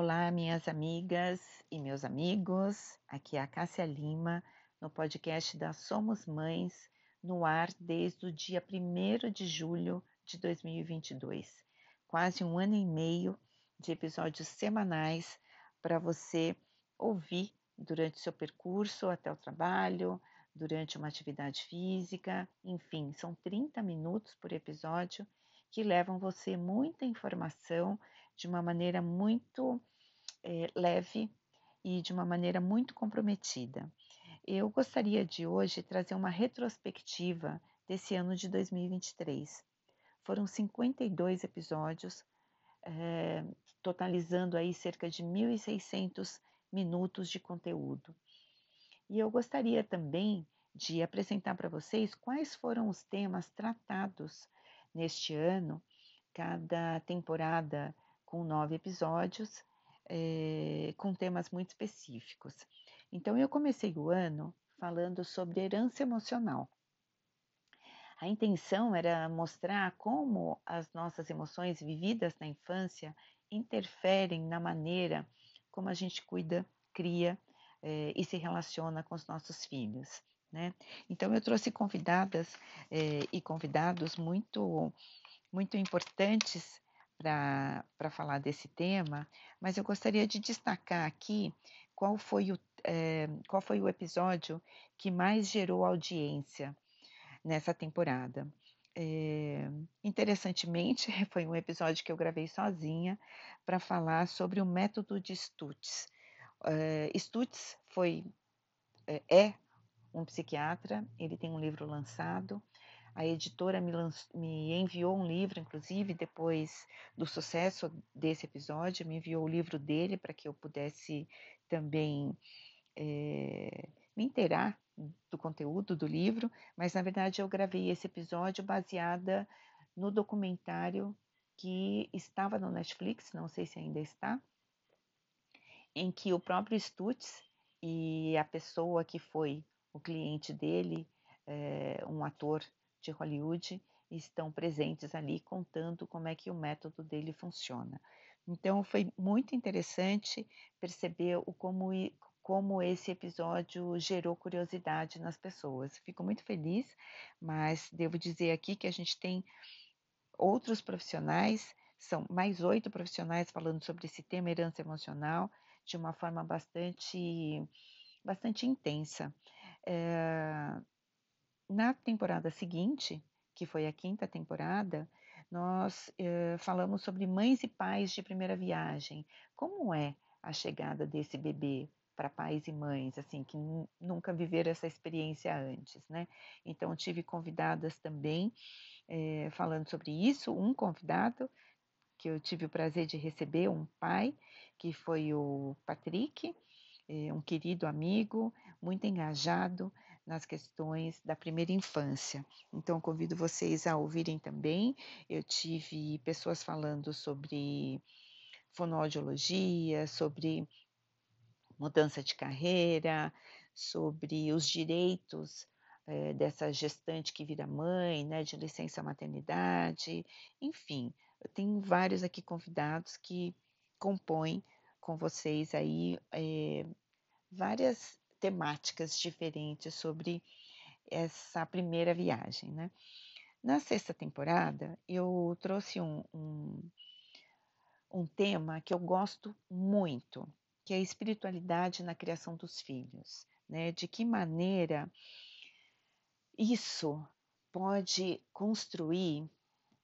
Olá, minhas amigas e meus amigos. Aqui é a Cássia Lima, no podcast da Somos Mães, no ar desde o dia 1 de julho de 2022. Quase um ano e meio de episódios semanais para você ouvir durante seu percurso até o trabalho, durante uma atividade física, enfim, são 30 minutos por episódio que levam você muita informação de uma maneira muito é, leve e de uma maneira muito comprometida. Eu gostaria de hoje trazer uma retrospectiva desse ano de 2023. Foram 52 episódios, é, totalizando aí cerca de 1.600 minutos de conteúdo. E eu gostaria também de apresentar para vocês quais foram os temas tratados neste ano, cada temporada com nove episódios, é, com temas muito específicos. Então, eu comecei o ano falando sobre herança emocional. A intenção era mostrar como as nossas emoções vividas na infância interferem na maneira como a gente cuida, cria é, e se relaciona com os nossos filhos. Né? Então, eu trouxe convidadas é, e convidados muito, muito importantes para falar desse tema, mas eu gostaria de destacar aqui qual foi, o, é, qual foi o episódio que mais gerou audiência nessa temporada. É, interessantemente, foi um episódio que eu gravei sozinha para falar sobre o método de Stutz. É, Stutz foi, é, é um psiquiatra, ele tem um livro lançado a editora me, me, enviou um livro, inclusive, depois do sucesso desse episódio, me enviou o livro dele para que eu pudesse também é, me inteirar do conteúdo do livro, mas na verdade eu gravei esse episódio baseada no documentário que estava no Netflix, não sei se ainda está, em que o próprio Stutz e a pessoa que foi o cliente dele, é, um ator de Hollywood estão presentes ali contando como é que o método dele funciona. Então foi muito interessante perceber o como, como esse episódio gerou curiosidade nas pessoas. Fico muito feliz, mas devo dizer aqui que a gente tem outros profissionais, são mais oito profissionais falando sobre esse tema herança emocional de uma forma bastante, bastante intensa. É, na temporada seguinte, que foi a quinta temporada, nós eh, falamos sobre mães e pais de primeira viagem. Como é a chegada desse bebê para pais e mães, assim, que nunca viveram essa experiência antes, né? Então, tive convidadas também eh, falando sobre isso. Um convidado que eu tive o prazer de receber, um pai, que foi o Patrick, eh, um querido amigo, muito engajado nas questões da primeira infância. Então, convido vocês a ouvirem também. Eu tive pessoas falando sobre fonoaudiologia, sobre mudança de carreira, sobre os direitos é, dessa gestante que vira mãe, né, de licença maternidade, enfim, eu tenho vários aqui convidados que compõem com vocês aí é, várias temáticas diferentes sobre essa primeira viagem, né? Na sexta temporada, eu trouxe um, um, um tema que eu gosto muito, que é a espiritualidade na criação dos filhos, né? De que maneira isso pode construir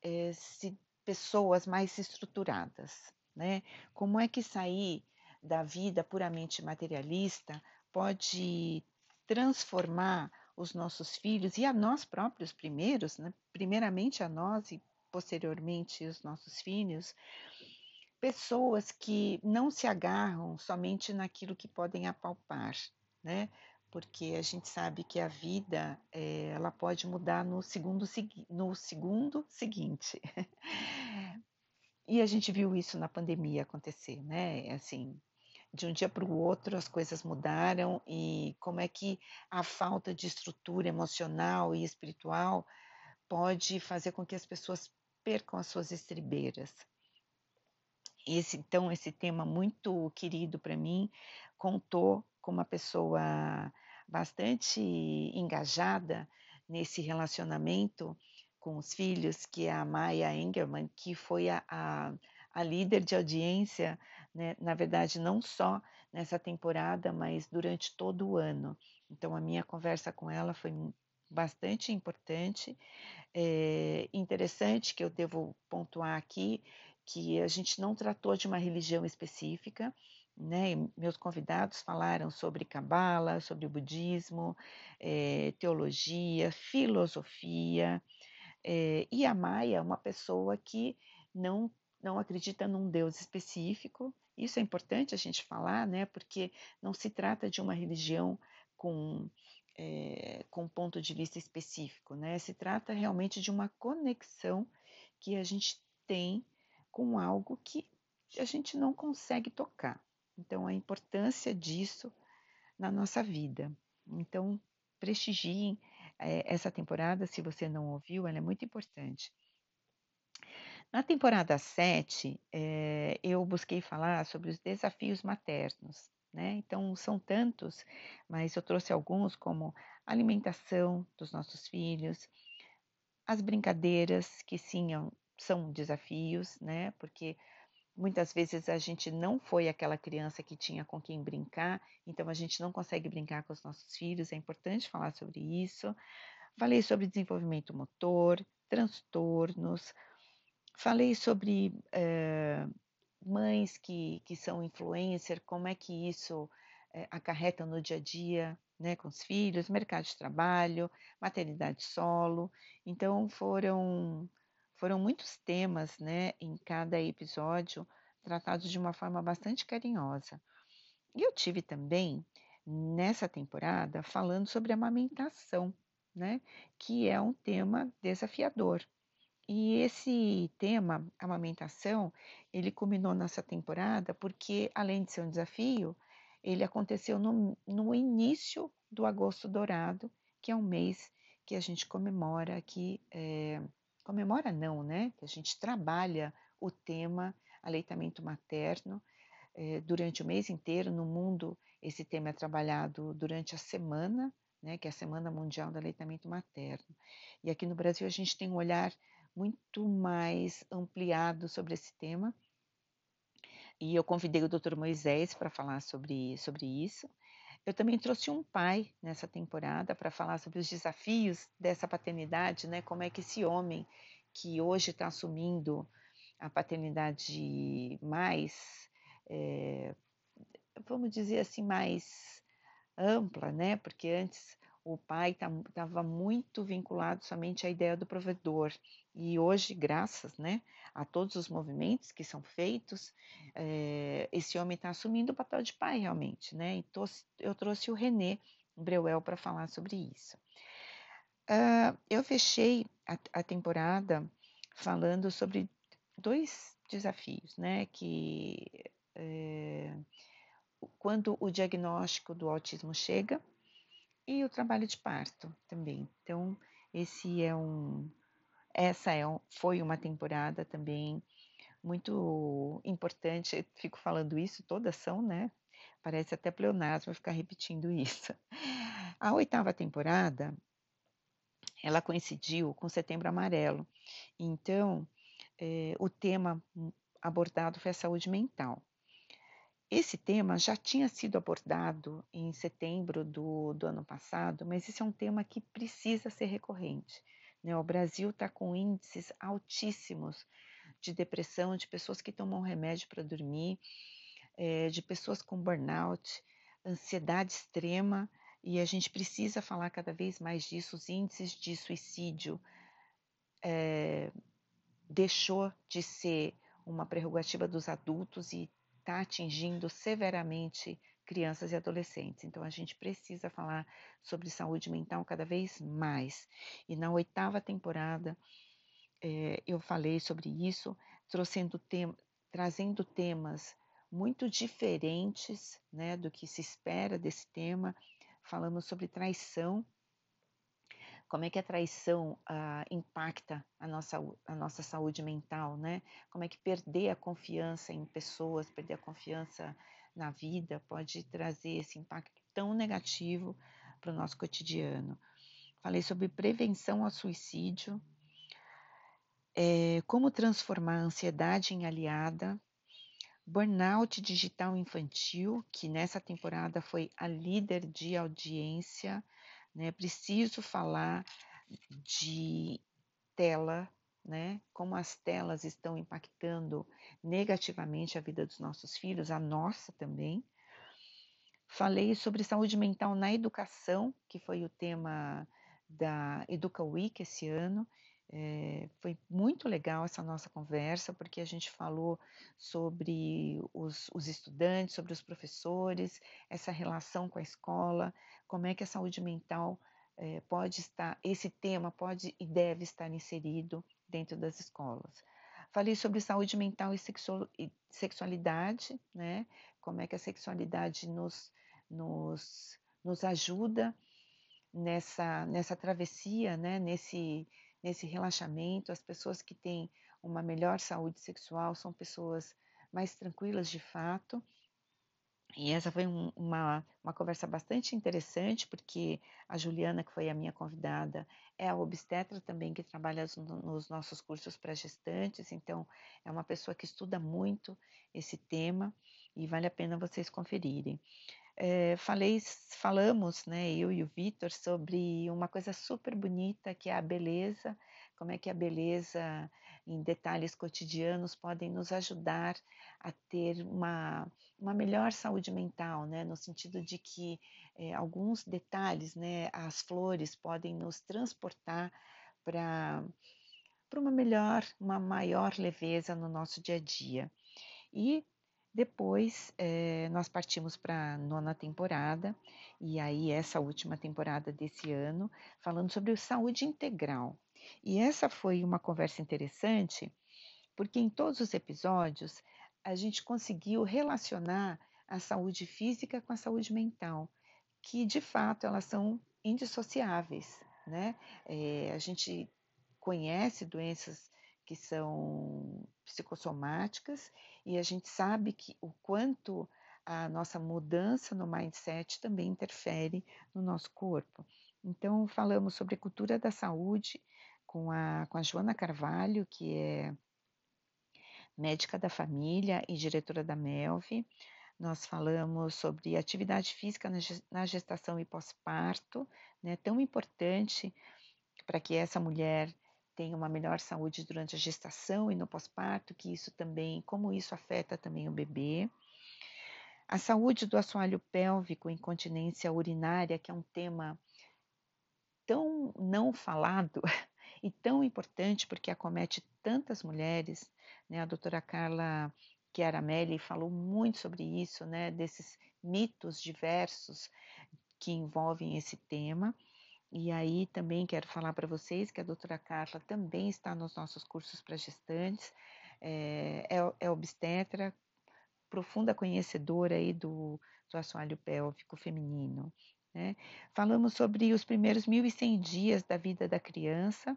é, se, pessoas mais estruturadas, né? Como é que sair da vida puramente materialista pode transformar os nossos filhos e a nós próprios primeiros, né? primeiramente a nós e posteriormente os nossos filhos, pessoas que não se agarram somente naquilo que podem apalpar, né? Porque a gente sabe que a vida é, ela pode mudar no segundo, no segundo seguinte. e a gente viu isso na pandemia acontecer, né? Assim, de um dia para o outro as coisas mudaram e como é que a falta de estrutura emocional e espiritual pode fazer com que as pessoas percam as suas estribeiras. esse, então, esse tema muito querido para mim contou com uma pessoa bastante engajada nesse relacionamento com os filhos, que é a Maya Engelman, que foi a, a, a líder de audiência, né, na verdade, não só nessa temporada, mas durante todo o ano. Então, a minha conversa com ela foi bastante importante. É interessante que eu devo pontuar aqui que a gente não tratou de uma religião específica, né? Meus convidados falaram sobre cabala, sobre budismo, é, teologia, filosofia, é, e a Maia, uma pessoa que não não acredita num Deus específico. Isso é importante a gente falar, né? Porque não se trata de uma religião com é, com ponto de vista específico, né? Se trata realmente de uma conexão que a gente tem com algo que a gente não consegue tocar. Então, a importância disso na nossa vida. Então, prestigiem é, essa temporada, se você não ouviu, ela é muito importante. Na temporada 7, é, eu busquei falar sobre os desafios maternos. Né? Então, são tantos, mas eu trouxe alguns, como alimentação dos nossos filhos, as brincadeiras, que sim, são desafios, né? Porque muitas vezes a gente não foi aquela criança que tinha com quem brincar, então a gente não consegue brincar com os nossos filhos, é importante falar sobre isso. Falei sobre desenvolvimento motor, transtornos, falei sobre é, mães que, que são influencer, como é que isso é, acarreta no dia a dia né, com os filhos, mercado de trabalho, maternidade solo. Então foram foram muitos temas, né, em cada episódio, tratados de uma forma bastante carinhosa. E eu tive também, nessa temporada, falando sobre amamentação, né, que é um tema desafiador. E esse tema, amamentação, ele culminou nessa temporada porque, além de ser um desafio, ele aconteceu no, no início do Agosto Dourado, que é um mês que a gente comemora aqui é, comemora não, né? Que a gente trabalha o tema aleitamento materno eh, durante o mês inteiro. No mundo, esse tema é trabalhado durante a semana, né? Que é a Semana Mundial do Aleitamento Materno. E aqui no Brasil a gente tem um olhar muito mais ampliado sobre esse tema. E eu convidei o Dr. Moisés para falar sobre, sobre isso. Eu também trouxe um pai nessa temporada para falar sobre os desafios dessa paternidade, né? Como é que esse homem que hoje está assumindo a paternidade mais, é, vamos dizer assim, mais ampla, né? Porque antes o pai estava muito vinculado somente à ideia do provedor. E hoje, graças né, a todos os movimentos que são feitos, é, esse homem está assumindo o papel de pai realmente. Né? Então, eu trouxe o René Breuel para falar sobre isso. Uh, eu fechei a, a, temporada falando sobre dois desafios, né? Que é, quando o diagnóstico do autismo chega, e o trabalho de parto também. Então, esse é um, essa é um, foi uma temporada também muito importante. Eu fico falando isso, todas são, né? Parece até pleonasmo ficar repetindo isso. A oitava temporada, ela coincidiu com Setembro Amarelo. Então, é, o tema abordado foi a saúde mental. Esse tema já tinha sido abordado em setembro do, do ano passado, mas esse é um tema que precisa ser recorrente. Né? O Brasil está com índices altíssimos de depressão, de pessoas que tomam remédio para dormir, é, de pessoas com burnout, ansiedade extrema, e a gente precisa falar cada vez mais disso. Os índices de suicídio é, deixou de ser uma prerrogativa dos adultos e está atingindo severamente crianças e adolescentes. Então, a gente precisa falar sobre saúde mental cada vez mais. E na oitava temporada, é, eu falei sobre isso, tem, trazendo temas muito diferentes né, do que se espera desse tema. Falamos sobre traição, como é que a traição ah, impacta a nossa, a nossa saúde mental, né? Como é que perder a confiança em pessoas, perder a confiança na vida pode trazer esse impacto tão negativo para o nosso cotidiano. Falei sobre prevenção ao suicídio, é, como transformar a ansiedade em aliada, burnout digital infantil, que nessa temporada foi a líder de audiência, né? Preciso falar de tela, né? Como as telas estão impactando negativamente a vida dos nossos filhos, a nossa também. Falei sobre saúde mental na educação, que foi o tema da Educa Week esse ano. É, foi muito legal essa nossa conversa, porque a gente falou sobre os, os, estudantes, sobre os professores, essa relação com a escola, como é que a saúde mental é, pode estar, esse tema pode e deve estar inserido dentro das escolas. Falei sobre saúde mental e, e sexualidade, né? Como é que a sexualidade nos, nos, nos ajuda nessa, nessa travessia, né? Nesse, nesse relaxamento. As pessoas que têm uma melhor saúde sexual são pessoas mais tranquilas de fato e essa foi um, uma, uma conversa bastante interessante, porque a Juliana, que foi a minha convidada, é a obstetra também que trabalha nos nossos cursos para gestantes, então é uma pessoa que estuda muito esse tema e vale a pena vocês conferirem. É, falei, falamos, né, eu e o Vitor, sobre uma coisa super bonita que é a beleza, como é que a beleza em detalhes cotidianos podem nos ajudar a ter uma, uma melhor saúde mental, né? no sentido de que é, alguns detalhes, né, as flores podem nos transportar para para uma melhor, uma maior leveza no nosso dia a dia. E depois é, nós partimos para a nona temporada, e aí essa última temporada desse ano, falando sobre saúde integral. E essa foi uma conversa interessante, porque em todos os episódios a gente conseguiu relacionar a saúde física com a saúde mental, que de fato elas são indissociáveis, né? É, a gente conhece doenças que são psicossomáticas e a gente sabe que o quanto a nossa mudança no mindset também interfere no nosso corpo. Então, falamos sobre cultura da saúde com a, com a Joana Carvalho, que é médica da família e diretora da MELV. Nós falamos sobre atividade física na gestação e pós-parto, né, tão importante para que essa mulher tenha uma melhor saúde durante a gestação e no pós-parto, que isso também, como isso afeta também o bebê. A saúde do assoalho pélvico, incontinência urinária, que é um tema tão não falado e tão importante porque acomete tantas mulheres, né? A doutora Carla Chiaramelli falou muito sobre isso, né? Desses mitos diversos que envolvem esse tema. E aí também quero falar para vocês que a doutora Carla também está nos nossos cursos para gestantes, é, é, é obstetra, profunda conhecedora aí do, do assoalho pélvico feminino. Né? Falamos sobre os primeiros 1.100 dias da vida da criança,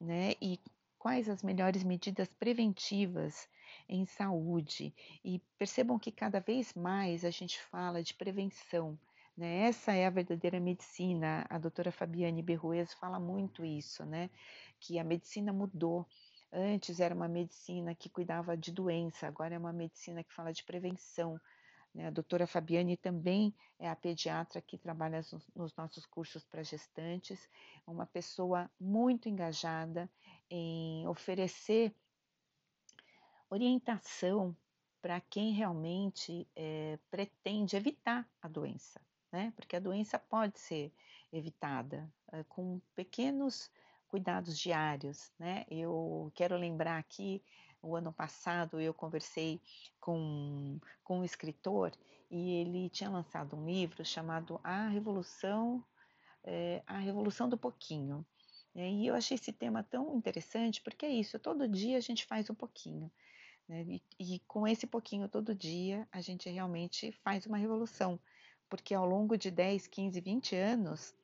né? E quais as melhores medidas preventivas em saúde. E percebam que cada vez mais a gente fala de prevenção. Né? Essa é a verdadeira medicina. A doutora Fabiane Berruez fala muito isso, né? que a medicina mudou. Antes era uma medicina que cuidava de doença, agora é uma medicina que fala de prevenção. Né? A doutora Fabiane também é a pediatra que trabalha nos nossos cursos para gestantes, uma pessoa muito engajada em oferecer orientação para quem realmente é, pretende evitar a doença, né? Porque a doença pode ser evitada é, com pequenos cuidados diários, né? Eu quero lembrar aqui, o ano passado eu conversei com, com um escritor e ele tinha lançado um livro chamado A Revolução, é, A Revolução do Pouquinho. Né? E eu achei esse tema tão interessante, porque é isso, todo dia a gente faz um pouquinho. Né? E, e, com esse pouquinho todo dia, a gente realmente faz uma revolução, porque ao longo de 10, 15, 20 anos,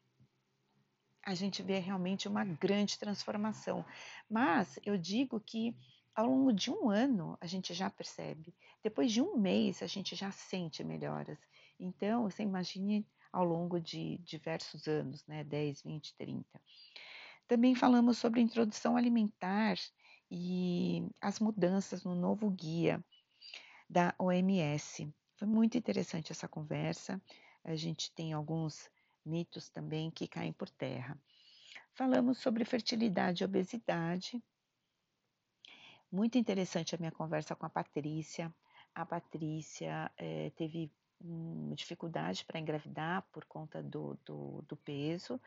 a gente vê realmente uma grande transformação. Mas eu digo que ao longo de um ano a gente já percebe, depois de um mês a gente já sente melhoras. Então, você imagine ao longo de diversos anos, né, 10, 20, 30. Também falamos sobre introdução alimentar e as mudanças no novo guia da OMS. Foi muito interessante essa conversa. A gente tem alguns mitos também que caem por terra. Falamos sobre fertilidade e obesidade. Muito interessante a minha conversa com a Patrícia. A Patrícia é, teve uma dificuldade para engravidar por conta do, do, do, peso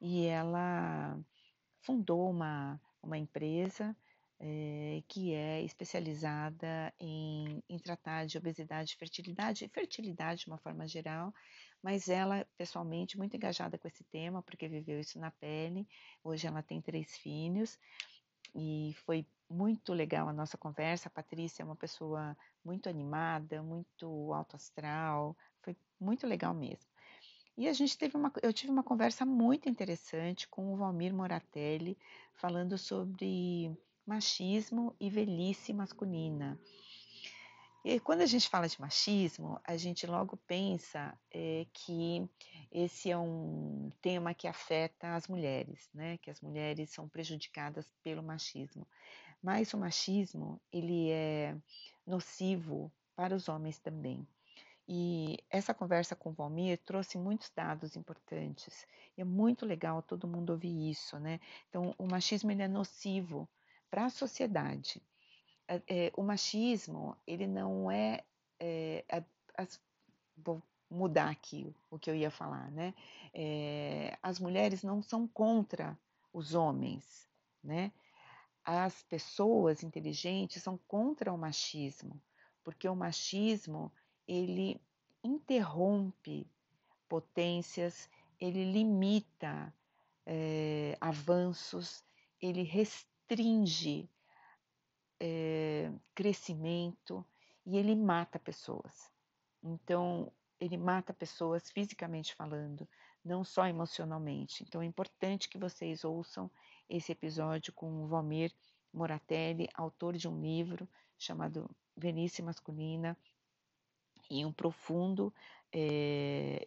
e ela fundou uma, uma empresa é, que é especializada em, em tratar de obesidade, fertilidade e fertilidade de uma forma geral, mas ela, pessoalmente, muito engajada com esse tema, porque viveu isso na pele. Hoje ela tem três filhos e foi muito legal a nossa conversa. A Patrícia é uma pessoa muito animada, muito alto astral, foi muito legal mesmo. E a gente teve uma, eu tive uma conversa muito interessante com o Valmir Moratelli, falando sobre machismo e velhice masculina. E quando a gente fala de machismo, a gente logo pensa é, que esse é um tema que afeta as mulheres, né? Que as mulheres são prejudicadas pelo machismo. Mas o machismo ele é nocivo para os homens também. E essa conversa com o Valmir trouxe muitos dados importantes. E é muito legal todo mundo ouvir isso, né? Então, o machismo ele é nocivo para a sociedade é, o machismo, ele não é, é as, vou mudar aqui o que eu ia falar, né? As mulheres não são contra os homens, né? As pessoas inteligentes são contra o machismo, porque o machismo ele interrompe potências, ele limita é, avanços, ele restringe é, crescimento e ele mata pessoas. Então, ele mata pessoas fisicamente falando, não só emocionalmente. Então, é importante que vocês ouçam esse episódio com o Valmir Moratelli, autor de um livro chamado Velhice Masculina, e um profundo é,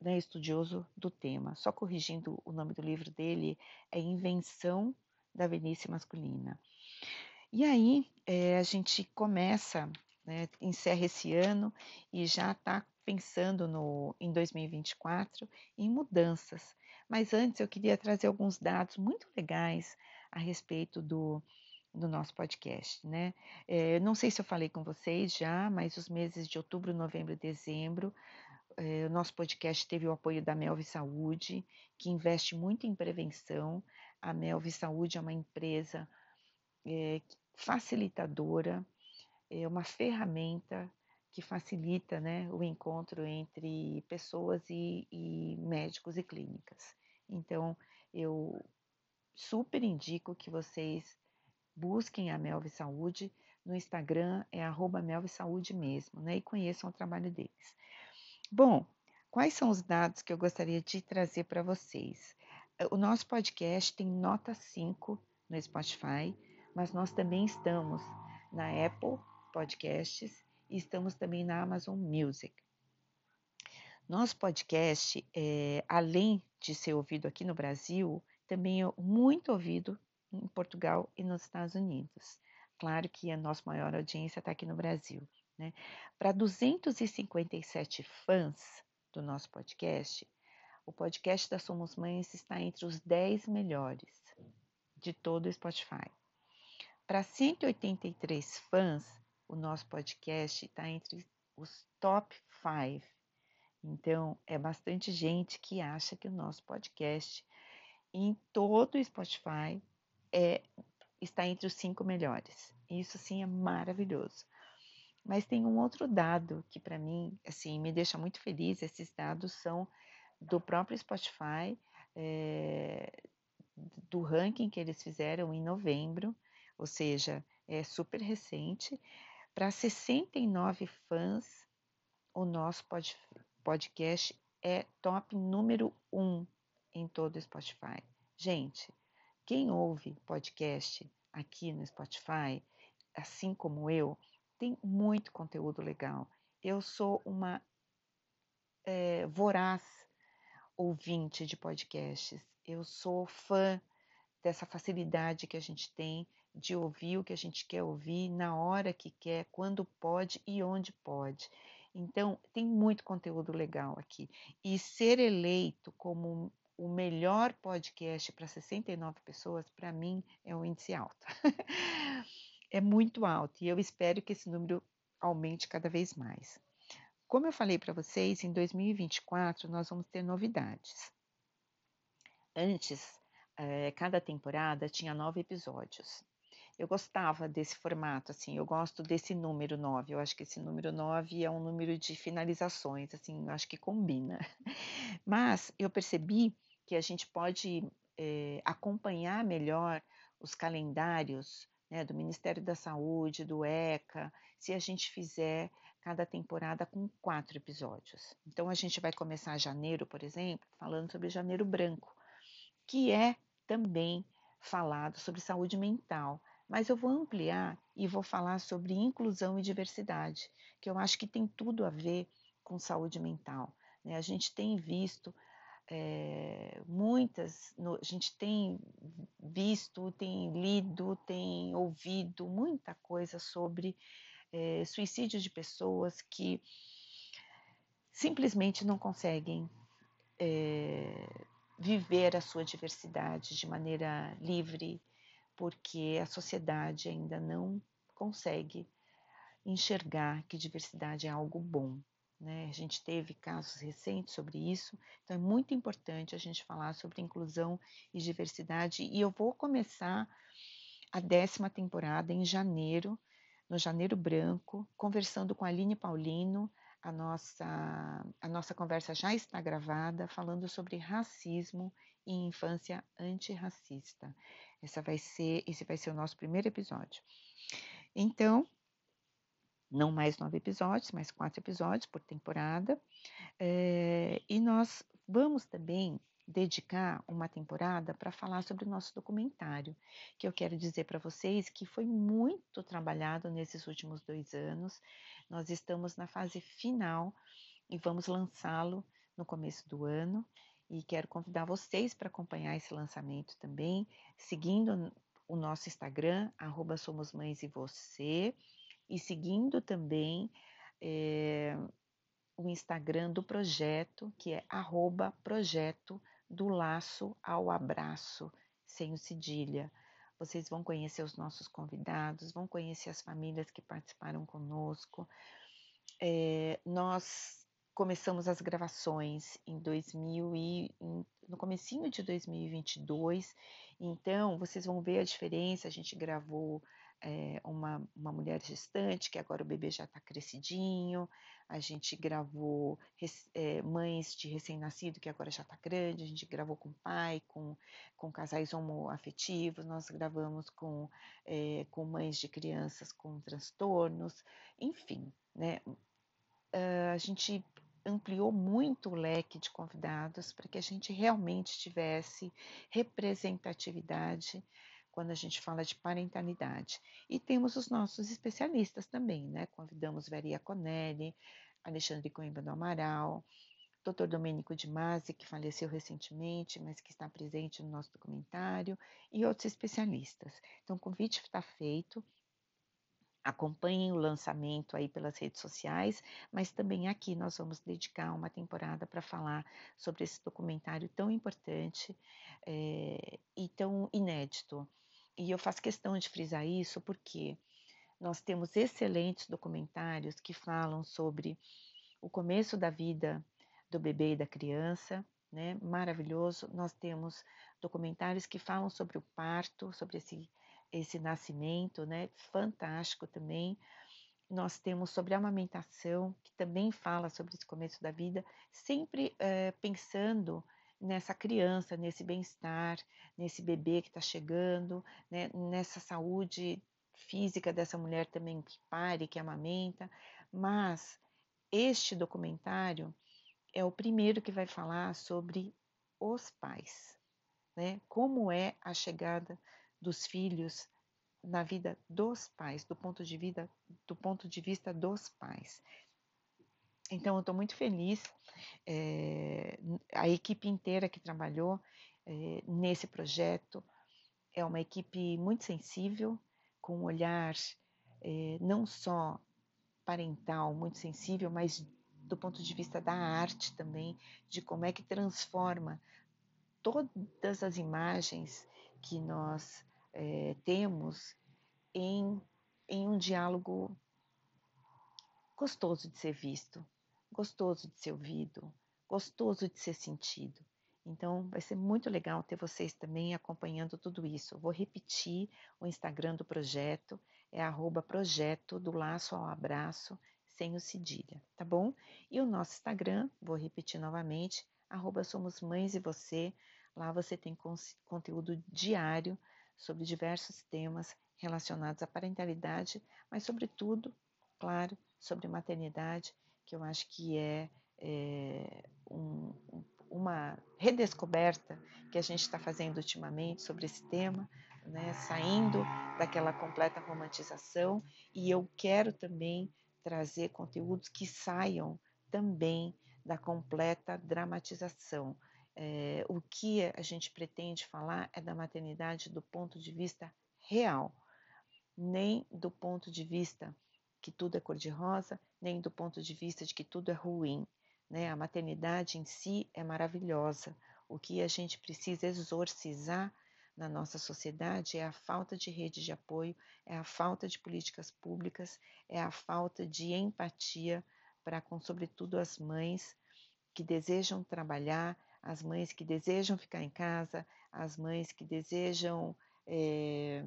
né, estudioso do tema. Só corrigindo o nome do livro dele, é Invenção da Velhice Masculina. E aí é, a gente começa, né, encerra esse ano e já está pensando no, em 2024 em mudanças. Mas antes eu queria trazer alguns dados muito legais a respeito do, do nosso podcast, né? É, não sei se eu falei com vocês já, mas os meses de outubro, novembro e dezembro, é, o nosso podcast teve o apoio da Melvi Saúde, que investe muito em prevenção. A Melvi Saúde é uma empresa é, facilitadora, é uma ferramenta que facilita né, o encontro entre pessoas e, e médicos e clínicas. Então, eu super indico que vocês busquem a Melve Saúde. No Instagram é arroba Saúde mesmo, né? E conheçam o trabalho deles. Bom, quais são os dados que eu gostaria de trazer para vocês? O nosso podcast tem nota 5 no Spotify mas nós também estamos na Apple Podcasts e estamos também na Amazon Music. Nosso podcast, é, além de ser ouvido aqui no Brasil, também é muito ouvido em Portugal e nos Estados Unidos. Claro que a nossa maior audiência está aqui no Brasil. Né? Para 257 fãs do nosso podcast, o podcast da Somos Mães está entre os 10 melhores de todo o Spotify. Para 183 fãs, o nosso podcast está entre os top 5. Então, é bastante gente que acha que o nosso podcast em todo o Spotify é, está entre os cinco melhores. Isso sim é maravilhoso. Mas tem um outro dado que para mim assim me deixa muito feliz. Esses dados são do próprio Spotify, é, do ranking que eles fizeram em novembro ou seja, é super recente. Para 69 fãs, o nosso pod, podcast é top número 1 um em todo o Spotify. Gente, quem ouve podcast aqui no Spotify, assim como eu, tem muito conteúdo legal. Eu sou uma é, voraz ouvinte de podcasts. Eu sou fã dessa facilidade que a gente tem de ouvir o que a gente quer ouvir na hora que quer, quando pode e onde pode. Então, tem muito conteúdo legal aqui. E ser eleito como o melhor podcast para 69 pessoas, para mim, é um índice alto. é muito alto e eu espero que esse número aumente cada vez mais. Como eu falei para vocês, em 2024 nós vamos ter novidades. Antes, é, cada temporada tinha nove episódios. Eu gostava desse formato, assim, eu gosto desse número 9. Eu acho que esse número 9 é um número de finalizações, assim, eu acho que combina. Mas eu percebi que a gente pode é, acompanhar melhor os calendários né, do Ministério da Saúde, do ECA, se a gente fizer cada temporada com quatro episódios. Então a gente vai começar janeiro, por exemplo, falando sobre janeiro branco, que é também falado sobre saúde mental. Mas eu vou ampliar e vou falar sobre inclusão e diversidade, que eu acho que tem tudo a ver com saúde mental. Né? A gente tem visto é, muitas, no, a gente tem visto, tem lido, tem ouvido muita coisa sobre é, suicídio de pessoas que simplesmente não conseguem é, viver a sua diversidade de maneira livre, porque a sociedade ainda não consegue enxergar que diversidade é algo bom. Né? A gente teve casos recentes sobre isso, então é muito importante a gente falar sobre inclusão e diversidade. E eu vou começar a décima temporada em janeiro, no Janeiro Branco, conversando com a Aline Paulino. A nossa, a nossa conversa já está gravada, falando sobre racismo e infância antirracista. Essa vai ser, esse vai ser o nosso primeiro episódio. Então, não mais nove episódios, mais quatro episódios por temporada. É, e nós vamos também dedicar uma temporada para falar sobre o nosso documentário, que eu quero dizer para vocês que foi muito trabalhado nesses últimos dois anos. Nós estamos na fase final e vamos lançá-lo no começo do ano. E quero convidar vocês para acompanhar esse lançamento também, seguindo o nosso Instagram, arroba Somos Mães e Você, e seguindo também é, o Instagram do projeto, que é arroba projeto do laço ao abraço, sem o cedilha. Vocês vão conhecer os nossos convidados, vão conhecer as famílias que participaram conosco. É, nós começamos as gravações em 2000 e no comecinho de 2022, então vocês vão ver a diferença. A gente gravou é, uma, uma mulher gestante, que agora o bebê já está crescidinho. A gente gravou é, mães de recém-nascido, que agora já está grande. A gente gravou com pai, com, com casais homoafetivos. Nós gravamos com, é, com mães de crianças com transtornos. Enfim, né? Uh, a gente ampliou muito o leque de convidados para que a gente realmente tivesse representatividade quando a gente fala de parentalidade. E temos os nossos especialistas também, né? Convidamos Veria Conelli, Alexandre Coimbra do Amaral, Dr. Domênico de Masi, que faleceu recentemente, mas que está presente no nosso documentário, e outros especialistas. Então, o convite está feito. Acompanhem o lançamento aí pelas redes sociais, mas também aqui nós vamos dedicar uma temporada para falar sobre esse documentário tão importante é, e tão inédito e eu faço questão de frisar isso porque nós temos excelentes documentários que falam sobre o começo da vida do bebê e da criança, né? Maravilhoso. Nós temos documentários que falam sobre o parto, sobre esse, esse nascimento, né? Fantástico também. Nós temos sobre a amamentação, que também fala sobre esse começo da vida, sempre é, pensando nessa criança, nesse bem-estar, nesse bebê que está chegando, né, nessa saúde física dessa mulher também que pare, que amamenta. Mas este documentário é o primeiro que vai falar sobre os pais, né? Como é a chegada dos filhos na vida dos pais, do ponto de vida, do ponto de vista dos pais. Então, eu estou muito feliz. É, a equipe inteira que trabalhou é, nesse projeto é uma equipe muito sensível, com um olhar é, não só parental, muito sensível, mas do ponto de vista da arte também, de como é que transforma todas as imagens que nós é, temos em, em um diálogo gostoso de ser visto, gostoso de ser ouvido, gostoso de ser sentido. Então, vai ser muito legal ter vocês também acompanhando tudo isso. Vou repetir o Instagram do projeto, é arroba projeto do laço ao abraço, sem o cedilha, tá bom? E o nosso Instagram, vou repetir novamente, arroba somos mães e você. Lá você tem conteúdo diário sobre diversos temas relacionados à parentalidade, mas sobretudo, claro, sobre maternidade, que eu acho que é, é um, uma redescoberta que a gente está fazendo ultimamente sobre esse tema, né, saindo daquela completa romantização, e eu quero também trazer conteúdos que saiam também da completa dramatização. É, o que a gente pretende falar é da maternidade do ponto de vista real, nem do ponto de vista que tudo é cor-de-rosa, nem do ponto de vista de que tudo é ruim. Né? A maternidade em si é maravilhosa. O que a gente precisa exorcizar na nossa sociedade é a falta de rede de apoio, é a falta de políticas públicas, é a falta de empatia para com, sobretudo, as mães que desejam trabalhar, as mães que desejam ficar em casa, as mães que desejam, é,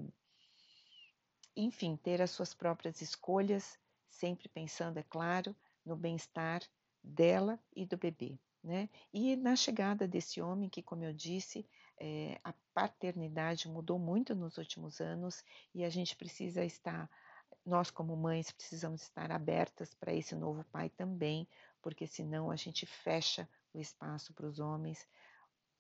enfim, ter as suas próprias escolhas, sempre pensando, é claro, no bem-estar dela e do bebê. Né? E na chegada desse homem, que, como eu disse, é, a paternidade mudou muito nos últimos anos e a gente precisa estar, nós como mães, precisamos estar abertas para esse novo pai também, porque senão a gente fecha o espaço para os homens,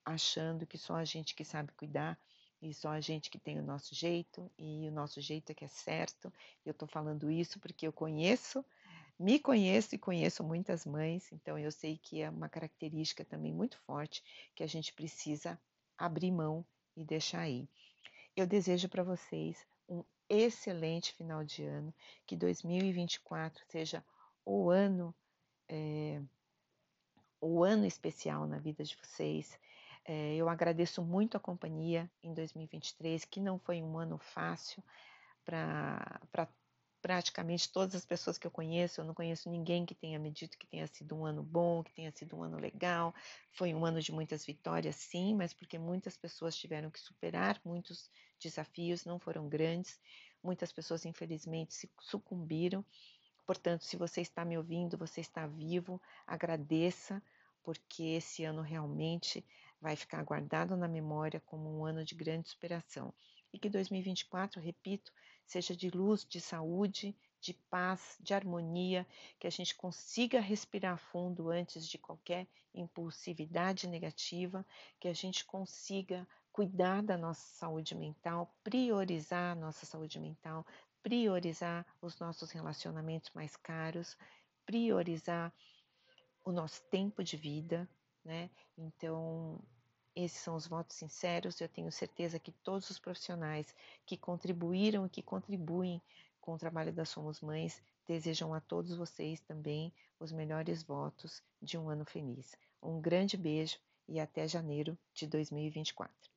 achando que só a gente que sabe cuidar e só a gente que tem o nosso jeito e o nosso jeito é que é certo. Eu estou falando isso porque eu conheço me conheço e conheço muitas mães, então eu sei que é uma característica também muito forte que a gente precisa abrir mão e deixar aí. Eu desejo para vocês um excelente final de ano, que 2024 seja o ano é, o ano especial na vida de vocês. É, eu agradeço muito a companhia em 2023, que não foi um ano fácil para praticamente todas as pessoas que eu conheço, eu não conheço ninguém que tenha me dito que tenha sido um ano bom, que tenha sido um ano legal. Foi um ano de muitas vitórias, sim, mas porque muitas pessoas tiveram que superar muitos desafios, não foram grandes. Muitas pessoas, infelizmente, se sucumbiram. Portanto, se você está me ouvindo, você está vivo, agradeça, porque esse ano realmente vai ficar guardado na memória como um ano de grande superação. E que 2024, repito, seja de luz, de saúde, de paz, de harmonia, que a gente consiga respirar fundo antes de qualquer impulsividade negativa, que a gente consiga cuidar da nossa saúde mental, priorizar a nossa saúde mental, priorizar os nossos relacionamentos mais caros, priorizar o nosso tempo de vida, né? Então, esses são os votos sinceros. Eu tenho certeza que todos os profissionais que contribuíram e que contribuem com o trabalho das Somos Mães desejam a todos vocês também os melhores votos de um ano feliz. Um grande beijo e até janeiro de 2024.